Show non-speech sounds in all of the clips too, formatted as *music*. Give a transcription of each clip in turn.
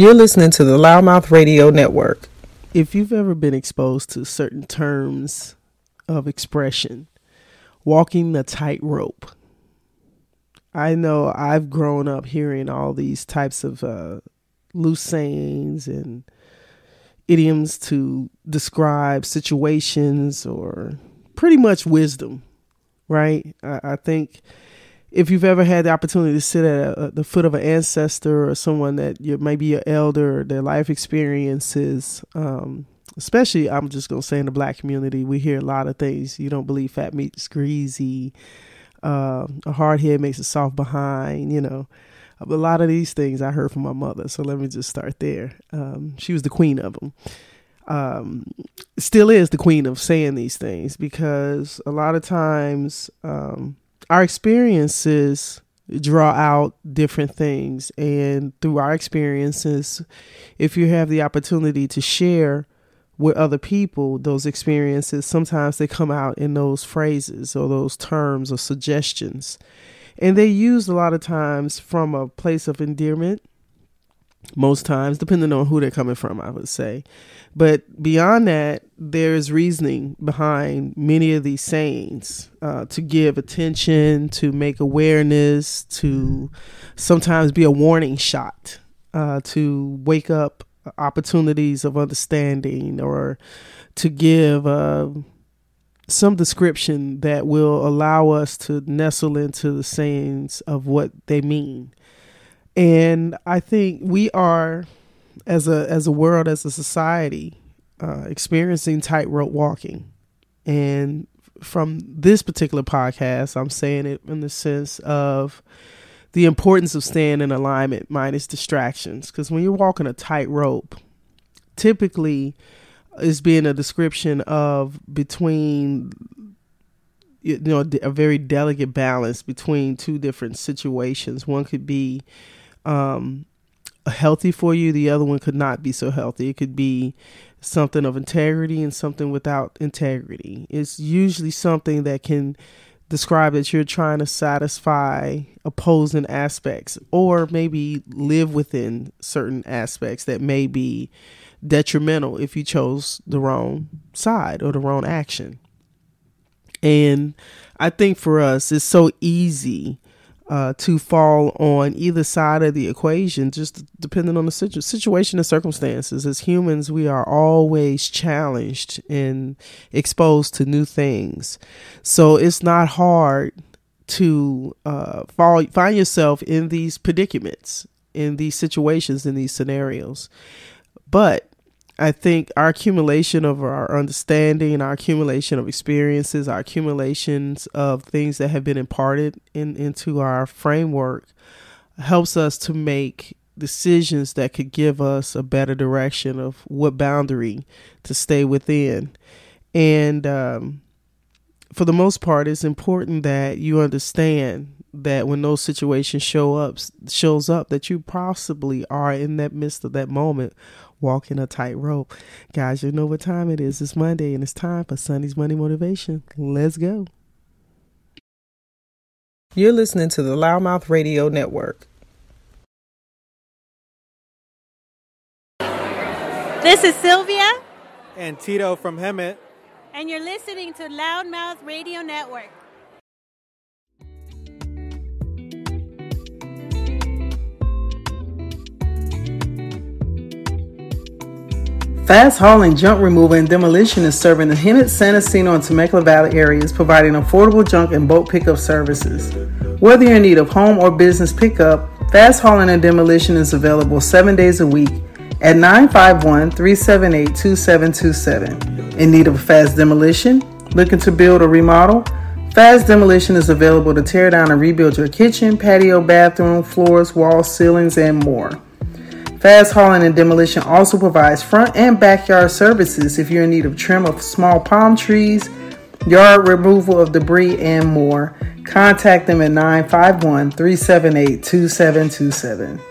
You're listening to the Loudmouth Radio Network. If you've ever been exposed to certain terms of expression, walking the tightrope, I know I've grown up hearing all these types of uh, loose sayings and idioms to describe situations or pretty much wisdom, right? I, I think if you've ever had the opportunity to sit at a, the foot of an ancestor or someone that you maybe your elder, their life experiences, um, especially I'm just gonna say in the black community, we hear a lot of things. You don't believe fat meat's greasy. Uh, a hard head makes a soft behind. You know, a lot of these things I heard from my mother. So let me just start there. Um, she was the queen of them. Um, still is the queen of saying these things because a lot of times um, our experiences draw out different things. And through our experiences if you have the opportunity to share with other people those experiences sometimes they come out in those phrases or those terms or suggestions. And they used a lot of times from a place of endearment most times depending on who they're coming from i would say but beyond that, there's reasoning behind many of these sayings uh, to give attention, to make awareness, to sometimes be a warning shot, uh, to wake up opportunities of understanding, or to give uh, some description that will allow us to nestle into the sayings of what they mean. And I think we are as a as a world, as a society, uh, experiencing tightrope walking. And from this particular podcast, I'm saying it in the sense of the importance of staying in alignment minus distractions. Because when you're walking a tightrope, typically is being a description of between you know a very delicate balance between two different situations. One could be um, healthy for you, the other one could not be so healthy. It could be something of integrity and something without integrity. It's usually something that can describe that you're trying to satisfy opposing aspects or maybe live within certain aspects that may be detrimental if you chose the wrong side or the wrong action. And I think for us, it's so easy uh, to fall on either side of the equation, just depending on the situ- situation and circumstances. As humans, we are always challenged and exposed to new things. So it's not hard to uh, fall, find yourself in these predicaments, in these situations, in these scenarios. But I think our accumulation of our understanding, our accumulation of experiences, our accumulations of things that have been imparted in, into our framework helps us to make decisions that could give us a better direction of what boundary to stay within. And um, for the most part, it's important that you understand that when those situations show up shows up that you possibly are in that midst of that moment walking a tightrope. Guys, you know what time it is. It's Monday and it's time for Sonny's Monday Motivation. Let's go. You're listening to the Loudmouth Radio Network. This is Sylvia. And Tito from Hemet. And you're listening to Loudmouth Radio Network. Fast hauling, junk removal, and demolition is serving the Hemet, San Jacinto, and Temecula Valley areas, providing affordable junk and bulk pickup services. Whether you're in need of home or business pickup, fast hauling and demolition is available seven days a week at 951 378 2727. In need of a fast demolition? Looking to build or remodel? Fast demolition is available to tear down and rebuild your kitchen, patio, bathroom, floors, walls, ceilings, and more. Fast hauling and demolition also provides front and backyard services if you're in need of trim of small palm trees, yard removal of debris, and more. Contact them at 951 378 2727.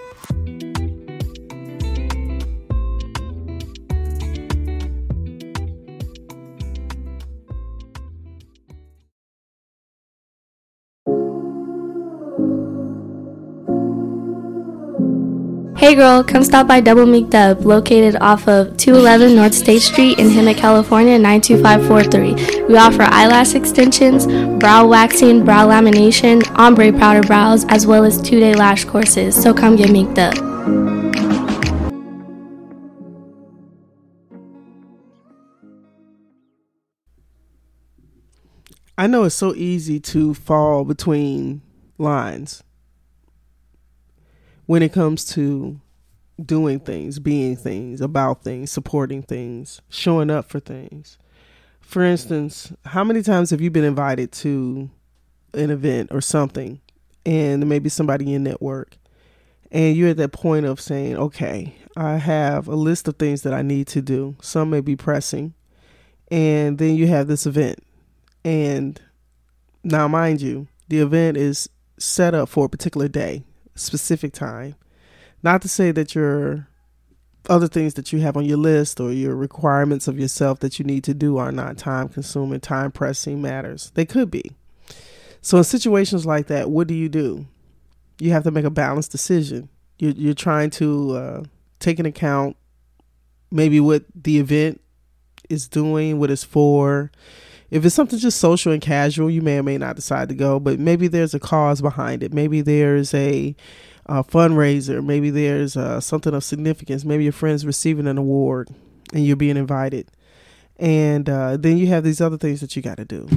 Hey girl, come stop by Double Meek Dub, located off of 211 North State Street in Hemet, California 92543. We offer eyelash extensions, brow waxing, brow lamination, ombre powder brows, as well as two day lash courses. So come get meeked up. I know it's so easy to fall between lines when it comes to doing things, being things, about things, supporting things, showing up for things. For instance, how many times have you been invited to an event or something and maybe somebody in network and you're at that point of saying, okay, I have a list of things that I need to do. Some may be pressing. And then you have this event. And now, mind you, the event is set up for a particular day, specific time. Not to say that your other things that you have on your list or your requirements of yourself that you need to do are not time consuming, time pressing matters. They could be. So, in situations like that, what do you do? You have to make a balanced decision. You're, you're trying to uh, take into account maybe what the event is doing, what it's for. If it's something just social and casual, you may or may not decide to go, but maybe there's a cause behind it. Maybe there's a, a fundraiser. Maybe there's uh, something of significance. Maybe your friend's receiving an award and you're being invited. And uh, then you have these other things that you got to do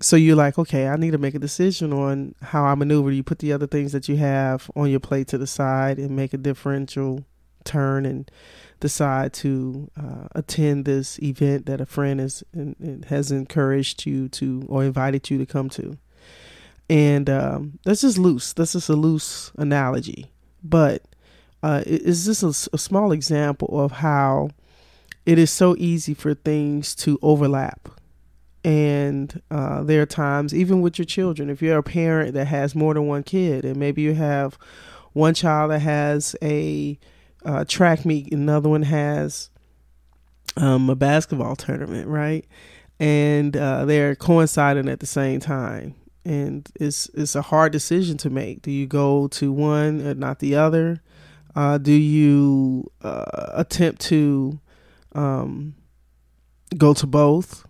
so you're like, okay, I need to make a decision on how I maneuver. You put the other things that you have on your plate to the side and make a differential turn and decide to uh, attend this event that a friend has has encouraged you to or invited you to come to. And um, that's just loose. That's just a loose analogy, but uh, it's just a, a small example of how it is so easy for things to overlap and uh, there are times, even with your children, if you're a parent that has more than one kid, and maybe you have one child that has a uh, track meet, another one has um, a basketball tournament, right? And uh, they're coinciding at the same time, and it's it's a hard decision to make. Do you go to one and not the other? Uh, do you uh, attempt to um, go to both?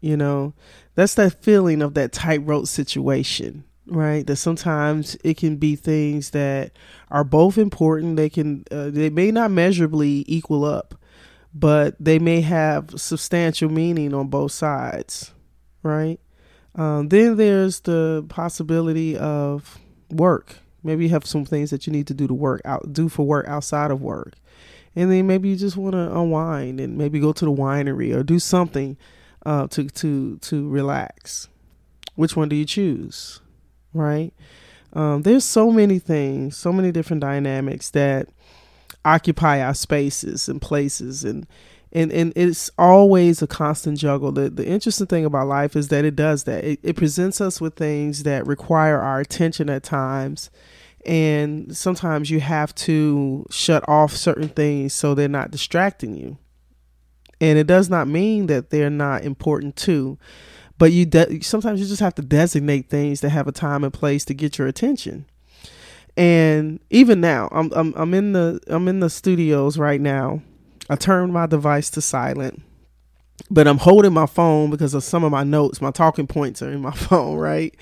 You know, that's that feeling of that tightrope situation, right? That sometimes it can be things that are both important. They can, uh, they may not measurably equal up, but they may have substantial meaning on both sides, right? Um, then there's the possibility of work. Maybe you have some things that you need to do to work out, do for work outside of work. And then maybe you just want to unwind and maybe go to the winery or do something uh, to to to relax. Which one do you choose? Right? Um, there's so many things, so many different dynamics that occupy our spaces and places and and and it's always a constant juggle. The the interesting thing about life is that it does that. It, it presents us with things that require our attention at times. And sometimes you have to shut off certain things so they're not distracting you and it does not mean that they're not important too but you de- sometimes you just have to designate things that have a time and place to get your attention. And even now I'm, I'm i'm in the i'm in the studios right now. I turned my device to silent but i'm holding my phone because of some of my notes. My talking points are in my *laughs* phone right?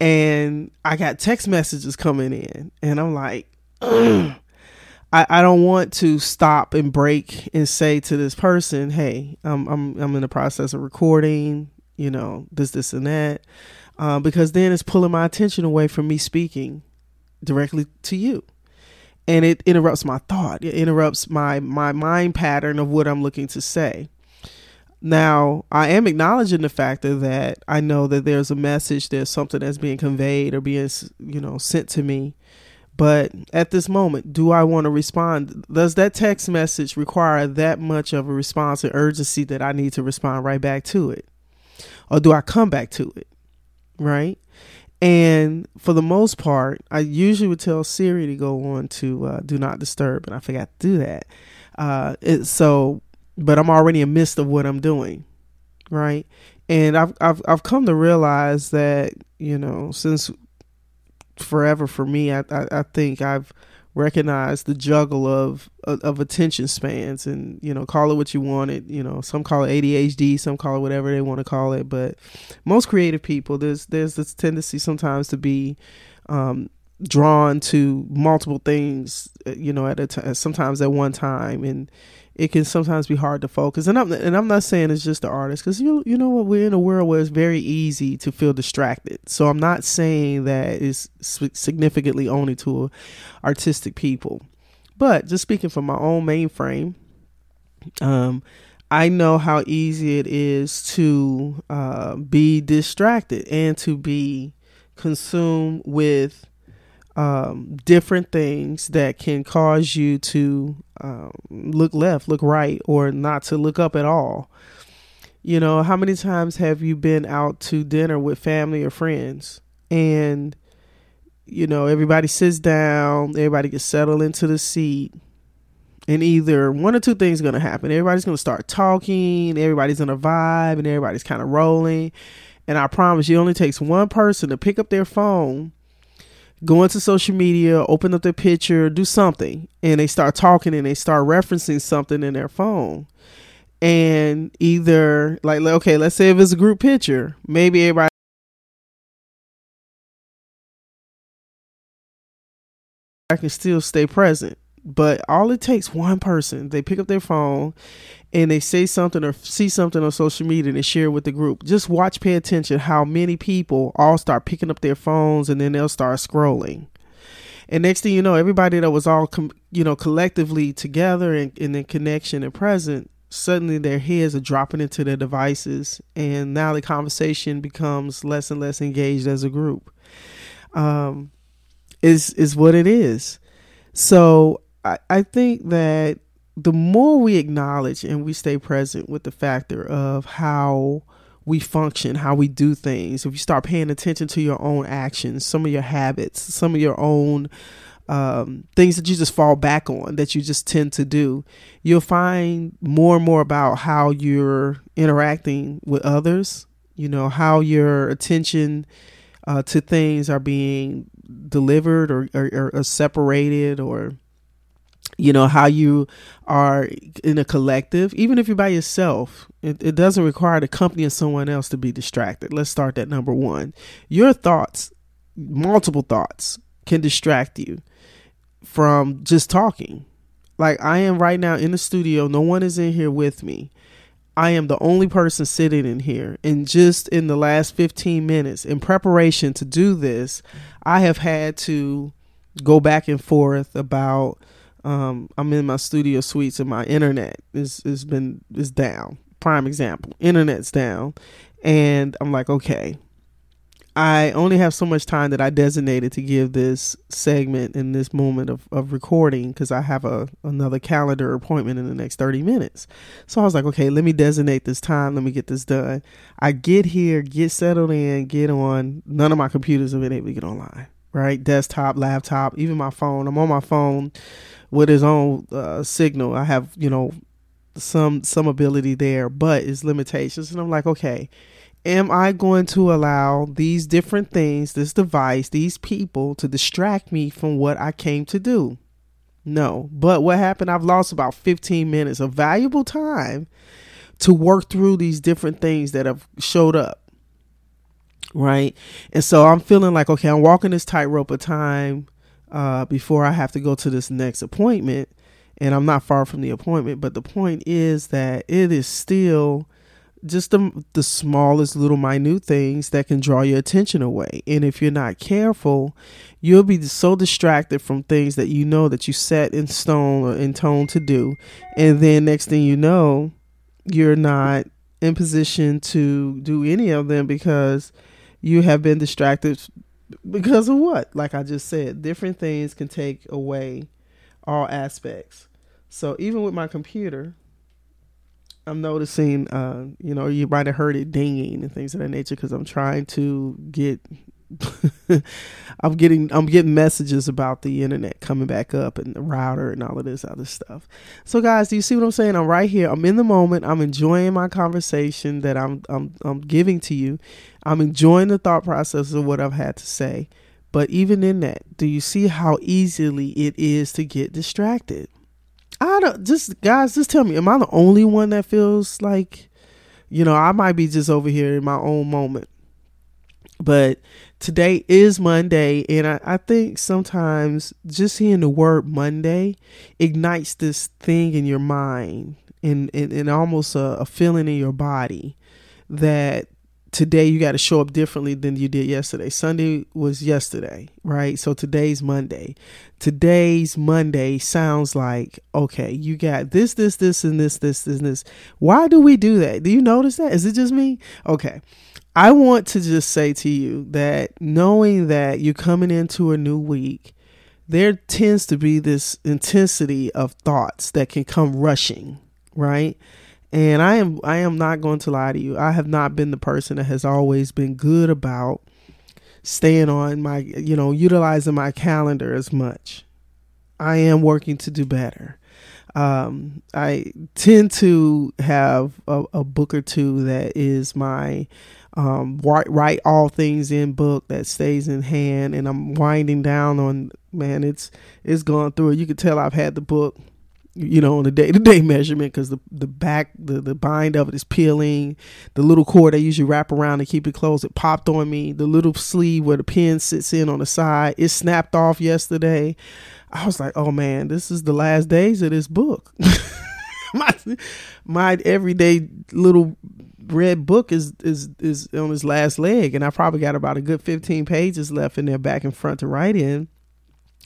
And i got text messages coming in and i'm like. *clears throat* I, I don't want to stop and break and say to this person, "Hey, I'm I'm I'm in the process of recording, you know, this this and that," uh, because then it's pulling my attention away from me speaking directly to you, and it interrupts my thought. It interrupts my my mind pattern of what I'm looking to say. Now, I am acknowledging the fact that I know that there's a message, there's something that's being conveyed or being, you know, sent to me but at this moment, do I want to respond? Does that text message require that much of a response and urgency that I need to respond right back to it? Or do I come back to it? Right? And for the most part, I usually would tell Siri to go on to uh, do not disturb, and I forgot to do that. Uh, it, so, but I'm already in midst of what I'm doing, right? And I've I've I've come to realize that you know since forever for me. I, I, I think I've recognize the juggle of, of, attention spans and you know call it what you want it you know some call it ADHD some call it whatever they want to call it but most creative people there's there's this tendency sometimes to be um, drawn to multiple things uh, you know at a time sometimes at one time and it can sometimes be hard to focus. And I'm and I'm not saying it's just the artist because you you know what we're in a world where it's very easy to feel distracted. So I'm not saying that it's significantly only to artistic people, but just speaking from my own mainframe, um, I know how easy it is to uh, be distracted and to be consumed with um, different things that can cause you to um, look left, look right, or not to look up at all. You know, how many times have you been out to dinner with family or friends and, you know, everybody sits down, everybody gets settled into the seat, and either one or two things going to happen. Everybody's going to start talking, everybody's in a vibe, and everybody's kind of rolling. And I promise you, it only takes one person to pick up their phone go into social media, open up their picture, do something, and they start talking and they start referencing something in their phone. And either like okay, let's say if it's a group picture, maybe everybody I can still stay present. But all it takes one person, they pick up their phone and they say something or see something on social media and they share it with the group. Just watch, pay attention how many people all start picking up their phones and then they'll start scrolling. And next thing you know, everybody that was all, com- you know, collectively together and, and in connection and present, suddenly their heads are dropping into their devices. And now the conversation becomes less and less engaged as a group. Um, is, is what it is. So I, I think that the more we acknowledge and we stay present with the factor of how we function, how we do things, if you start paying attention to your own actions, some of your habits, some of your own um, things that you just fall back on that you just tend to do, you'll find more and more about how you're interacting with others, you know, how your attention uh, to things are being delivered or, or, or separated or you know how you are in a collective even if you're by yourself it, it, doesn't require the company of someone else to be distracted. Let's start at number one. Your thoughts multiple thoughts can distract you from just talking. Like i am right now in the studio. No one is in here with me. I am the only person sitting in here. And just in the last 15 minutes in preparation to do this i have had to go back and forth about um, I'm in my studio suites and my internet is has been is down. Prime example, internet's down, and I'm like, okay, I only have so much time that I designated to give this segment in this moment of, of recording because I have a another calendar appointment in the next 30 minutes. So I was like, okay, let me designate this time. Let me get this done. I get here, get settled in, get on. None of my computers have been able to get online, right? Desktop, laptop, even my phone. I'm on my phone with his own uh, signal. I have you know some some ability there, but it's limitations. And I'm like, okay, am I going to allow these different things, this device, these people to distract me from what I came to do? No. But what happened? I've lost about 15 minutes of valuable time to work through these different things that have showed up. Right. And so I'm feeling like, okay, I'm walking this tightrope of time uh, before I have to go to this next appointment. And I'm not far from the appointment, but the point is that it is still just the, the smallest little minute things that can draw your attention away. And if you're not careful, you'll be so distracted from things that you know that you set in stone or in tone to do. And then next thing you know, you're not in position to do any of them because you have been distracted because of what? Like I just said, different things can take away all aspects. So even with my computer, I'm noticing, uh, you know, you might have heard it dinging and things of that nature because I'm trying to get *laughs* I'm getting I'm getting messages about the internet coming back up and the router and all of this other stuff. So guys, do you see what I'm saying? I'm right here. I'm in the moment. I'm enjoying my conversation that I'm I'm I'm giving to you. I'm enjoying the thought process of what I've had to say. But even in that, do you see how easily it is to get distracted? I don't just guys, just tell me, am I the only one that feels like, you know, I might be just over here in my own moment. But today is Monday, and I, I think sometimes just hearing the word Monday ignites this thing in your mind and, and, and almost a, a feeling in your body that today you got to show up differently than you did yesterday. Sunday was yesterday, right? So today's Monday. Today's Monday sounds like, okay, you got this, this, this, and this, this, this, and this. Why do we do that? Do you notice that? Is it just me? Okay. I want to just say to you that knowing that you're coming into a new week, there tends to be this intensity of thoughts that can come rushing, right? And I am I am not going to lie to you. I have not been the person that has always been good about staying on my you know utilizing my calendar as much. I am working to do better. Um, I tend to have a, a, book or two that is my um, write, write all things in book that stays in hand, and I'm winding down on man. It's it's gone through. You can tell I've had the book you know, on a day to day *laughs* measurement because the the back the the bind of it is peeling. The little cord I usually wrap around to keep it closed, it popped on me. The little sleeve where the pen sits in on the side, it snapped off yesterday. I was like, oh man, this is the last days of this book. *laughs* my my everyday little red book is is is on his last leg, and I probably got about a good fifteen pages left in there, back and front to write in.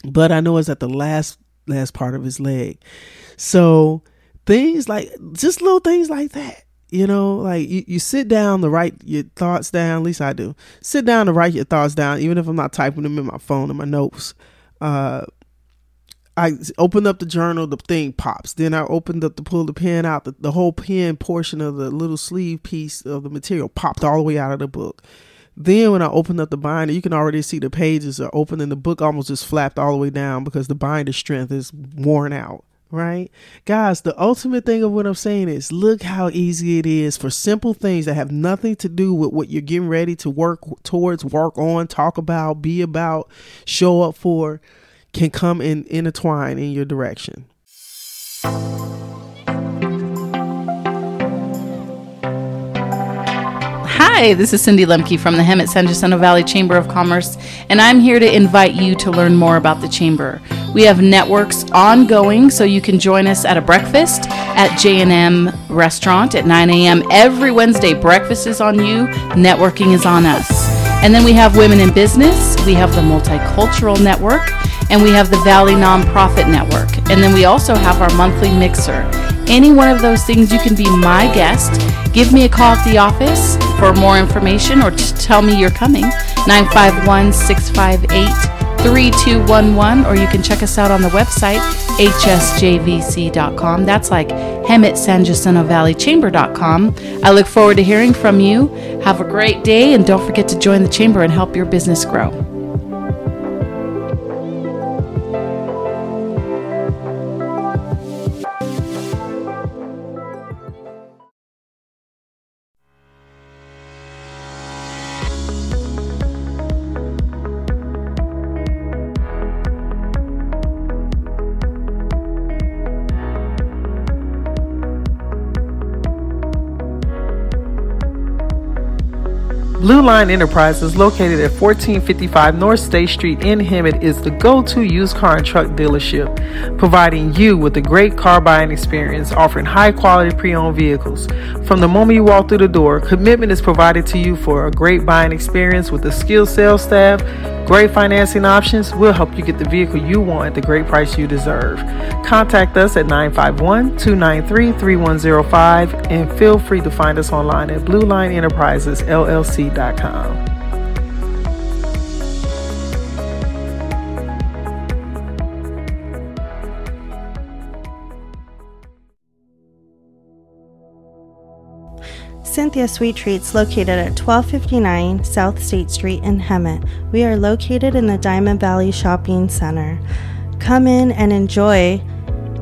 But I know it's at the last last part of his leg. So things like just little things like that. You know, like you, you sit down to write your thoughts down, at least I do. Sit down to write your thoughts down, even if I'm not typing them in my phone or my notes. Uh I opened up the journal, the thing pops. Then I opened up to pull the pen out. The, the whole pen portion of the little sleeve piece of the material popped all the way out of the book. Then when I opened up the binder, you can already see the pages are open and the book almost just flapped all the way down because the binder strength is worn out. Right? Guys, the ultimate thing of what I'm saying is look how easy it is for simple things that have nothing to do with what you're getting ready to work towards, work on, talk about, be about, show up for, can come and intertwine in your direction. Hi, this is Cindy Lemke from the Hemet San Jacinto Valley Chamber of Commerce, and I'm here to invite you to learn more about the Chamber. We have networks ongoing, so you can join us at a breakfast at J&M Restaurant at 9 a.m. every Wednesday. Breakfast is on you, networking is on us. And then we have Women in Business, we have the Multicultural Network, and we have the Valley Nonprofit Network. And then we also have our monthly mixer. Any one of those things, you can be my guest. Give me a call at the office for more information or to tell me you're coming. 951 658 3211, or you can check us out on the website, hsjvc.com. That's like Hemet San Jacinto Valley Chamber.com. I look forward to hearing from you. Have a great day, and don't forget to join the Chamber and help your business grow. Line Enterprises, located at 1455 North State Street in Hemet, is the go to used car and truck dealership, providing you with a great car buying experience, offering high quality pre owned vehicles. From the moment you walk through the door, commitment is provided to you for a great buying experience with a skilled sales staff, great financing options. We'll help you get the vehicle you want at the great price you deserve. Contact us at 951 293 3105 and feel free to find us online at Blue Cynthia Sweet Treats located at 1259 South State Street in Hemet. We are located in the Diamond Valley Shopping Center. Come in and enjoy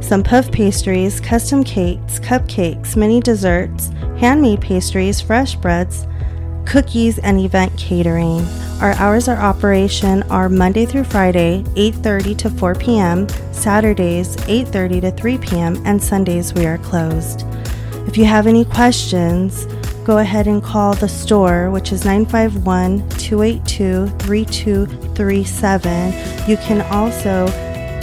some puff pastries, custom cakes, cupcakes, mini desserts, handmade pastries, fresh breads, cookies, and event catering. Our hours of operation are Monday through Friday, 8:30 to 4 p.m., Saturdays 8:30 to 3 p.m., and Sundays we are closed. If you have any questions, go ahead and call the store, which is 951 282 3237. You can also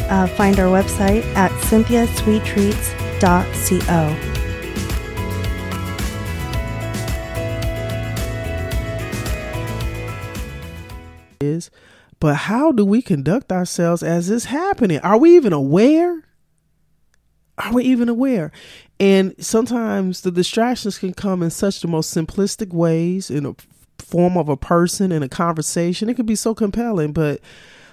uh, find our website at cynthiasweettreats.co. is, but how do we conduct ourselves as this happening? Are we even aware? Are we even aware? And sometimes the distractions can come in such the most simplistic ways in a form of a person in a conversation. It can be so compelling, but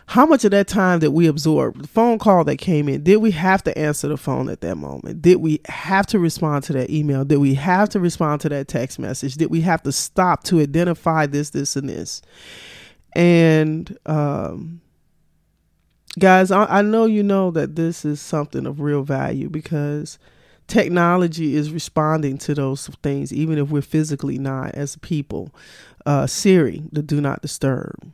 how much of that time that we absorb? The phone call that came in did we have to answer the phone at that moment? Did we have to respond to that email? Did we have to respond to that text message? Did we have to stop to identify this this and this? And um, guys, I, I know you know that this is something of real value because technology is responding to those things, even if we're physically not as people. Uh, Siri, the do not disturb,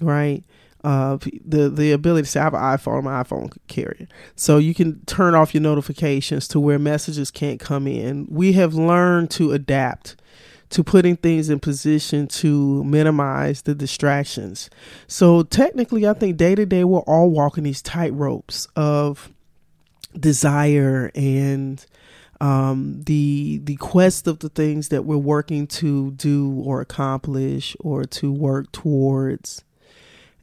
right? Uh, the the ability to say I have an iPhone, my iPhone carrier, so you can turn off your notifications to where messages can't come in. We have learned to adapt to putting things in position to minimize the distractions. So technically, I think day to day we're all walking these tight ropes of desire and um, the the quest of the things that we're working to do or accomplish or to work towards.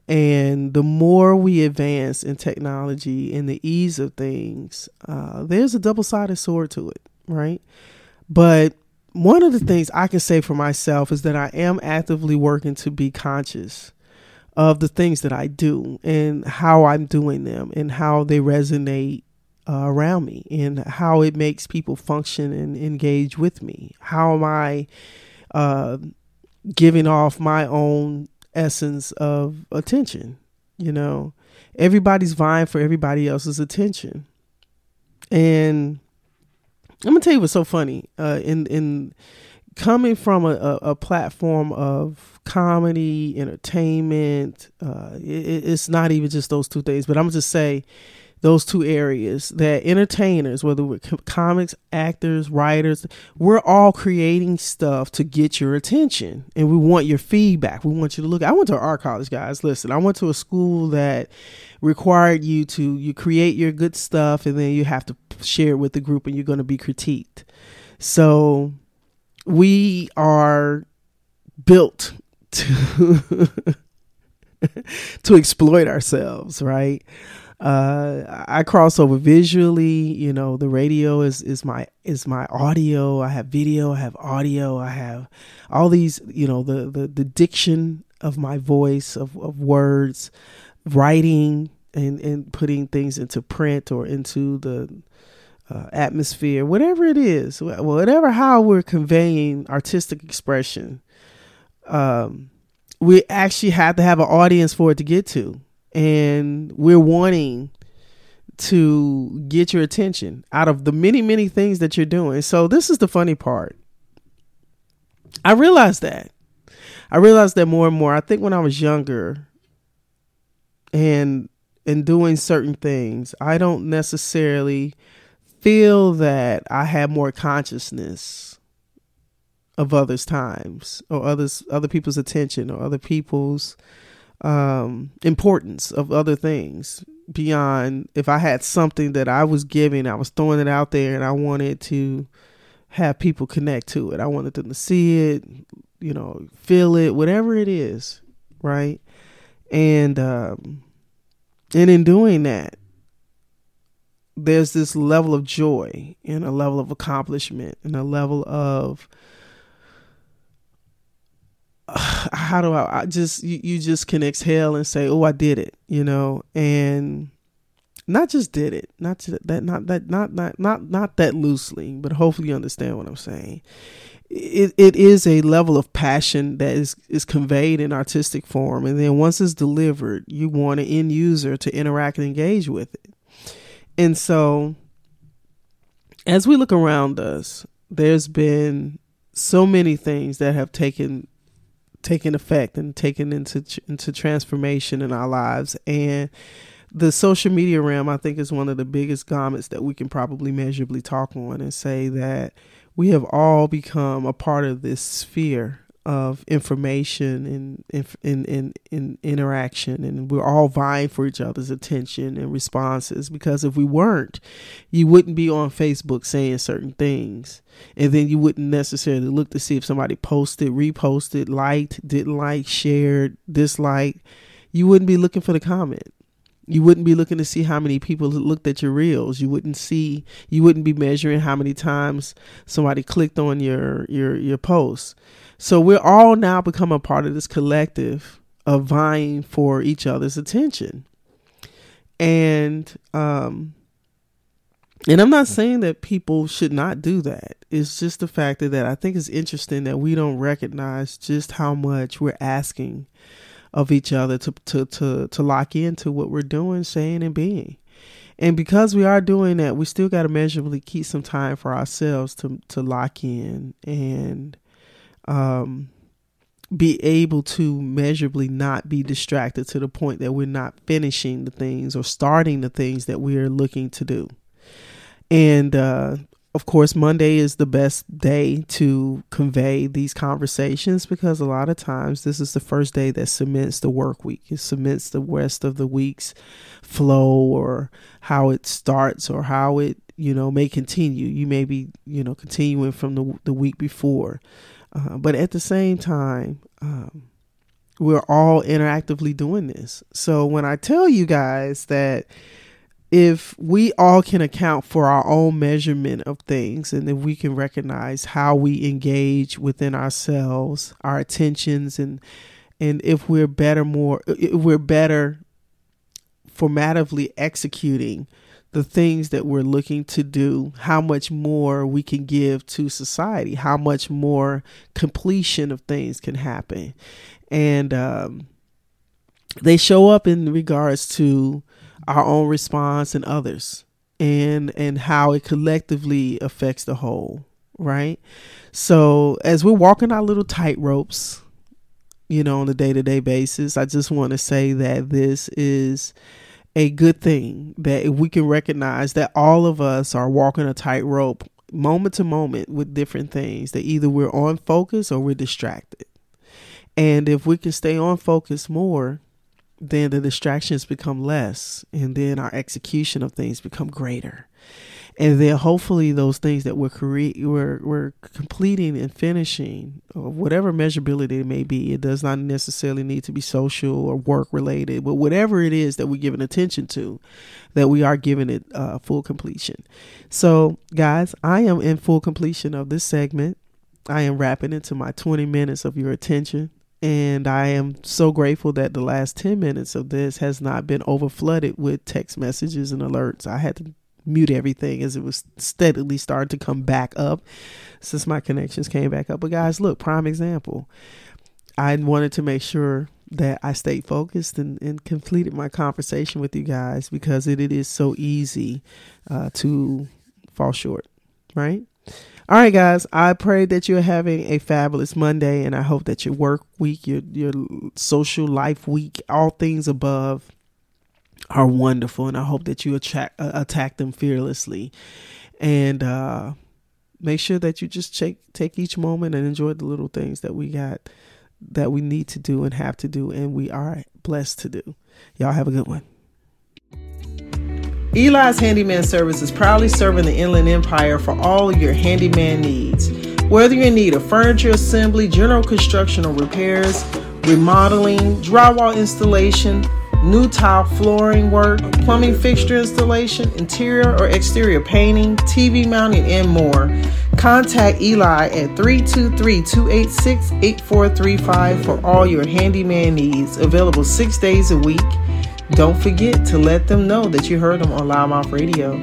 And the more we advance in technology and the ease of things, uh, there's a double sided sword to it, right? But one of the things I can say for myself is that I am actively working to be conscious of the things that I do and how I'm doing them and how they resonate uh, around me and how it makes people function and engage with me. How am I uh, giving off my own essence of attention? You know, everybody's vying for everybody else's attention. And I'm gonna tell you what's so funny. Uh, in in coming from a, a, a platform of comedy, entertainment, uh, it, it's not even just those two things. But I'm gonna just say those two areas that entertainers, whether we're comics, actors, writers, we're all creating stuff to get your attention and we want your feedback. We want you to look. I went to art college, guys. Listen, I went to a school that required you to you create your good stuff and then you have to share it with the group and you're going to be critiqued. So we are built to *laughs* to exploit ourselves, right? Uh, I cross over visually. You know, the radio is is my is my audio. I have video. I have audio. I have all these. You know, the the the diction of my voice of of words, writing and and putting things into print or into the uh, atmosphere, whatever it is, whatever how we're conveying artistic expression. Um, we actually have to have an audience for it to get to and we're wanting to get your attention out of the many many things that you're doing. So this is the funny part. I realized that. I realized that more and more. I think when i was younger and and doing certain things i don't necessarily feel that i have more consciousness of others times or others other people's attention or other people's um, importance of other things beyond if I had something that I was giving, I was throwing it out there and I wanted to have people connect to it. I wanted them to see it, you know, feel it, whatever it is, right? And um and in doing that, there's this level of joy and a level of accomplishment and a level of *sighs* how do I, I just you, you just can exhale and say, "Oh, I did it," you know, and not just did it, not that, not that, not not not not that loosely, but hopefully you understand what I'm saying. It it is a level of passion that is is conveyed in artistic form, and then once it's delivered, you want an end user to interact and engage with it. And so, as we look around us, there's been so many things that have taken taking effect and taking into into transformation in our lives. And the social media realm i think is one of the biggest garments that we can probably measurably talk on and say that we have all become a part of this sphere of information and in, in, in, interaction. And we're all vying for each other's attention and responses because if we weren't you wouldn't be on facebook saying certain things. And then you wouldn't necessarily look to see if somebody posted reposted liked didn't like shared disliked. You wouldn't be looking for the comment you wouldn't be looking to see how many people looked at your reels you wouldn't see you wouldn't be measuring how many times somebody clicked on your your your post so we're all now become a part of this collective of vying for each other's attention. And um and I'm not saying that people should not do that. It's just the fact that I think it's interesting that we don't recognize just how much we're asking of each other to to to to lock into what we're doing, saying and being. And because we are doing that, we still got to measurably keep some time for ourselves to to lock in and um, be able to measurably not be distracted to the point that we're not finishing the things or starting the things that we are looking to do. And uh, of course, Monday is the best day to convey these conversations because a lot of times this is the first day that cements the work week. It cements the rest of the week's flow or how it starts or how it, you know, may continue. You may be, you know, continuing from the, the week before. Uh, but at the same time, um, we're all interactively doing this. So when I tell you guys that if we all can account for our own measurement of things and if we can recognize how we engage within ourselves, our attentions and and if we're better more if we're better formatively executing the things that we're looking to do, how much more we can give to society, how much more completion of things can happen. And um, they show up in regards to our own response and others and and how it collectively affects the whole right so as we're walking our little tight ropes you know on a day-to-day basis i just want to say that this is a good thing that if we can recognize that all of us are walking a tightrope moment to moment with different things, that either we're on focus or we're distracted. And if we can stay on focus more, then the distractions become less and then our execution of things become greater. And then hopefully those things that we're cre- we're, we're completing and finishing whatever measurability it may be it does not necessarily need to be social or work related but whatever it is that we're giving attention to that we are giving it uh, full completion. So guys i am in full completion of this segment. I am wrapping into my 20 minutes of your attention and I am so grateful that the last 10 minutes of this has not been over flooded with text messages and alerts. I had to mute everything as it was steadily starting to come back up since my connections came back up. But guys, look, prime example. I wanted to make sure that I stayed focused and, and completed my conversation with you guys because it, it is so easy uh, to fall short, right? All right, guys. I pray that you're having a fabulous Monday, and I hope that your work week, your your social life week, all things above, are wonderful, and I hope that you attack uh, attack them fearlessly, and uh, make sure that you just take take each moment and enjoy the little things that we got that we need to do and have to do, and we are blessed to do. Y'all have a good one. Eli's Handyman Service is proudly serving the Inland Empire for all your handyman needs. Whether you're in need of furniture assembly, general construction or repairs, remodeling, drywall installation new tile flooring work, plumbing fixture installation, interior or exterior painting, TV mounting, and more. Contact Eli at 323 286 8435 for all your handyman needs, available six days a week. Don't forget to let them know that you heard them on Loudmouth Radio.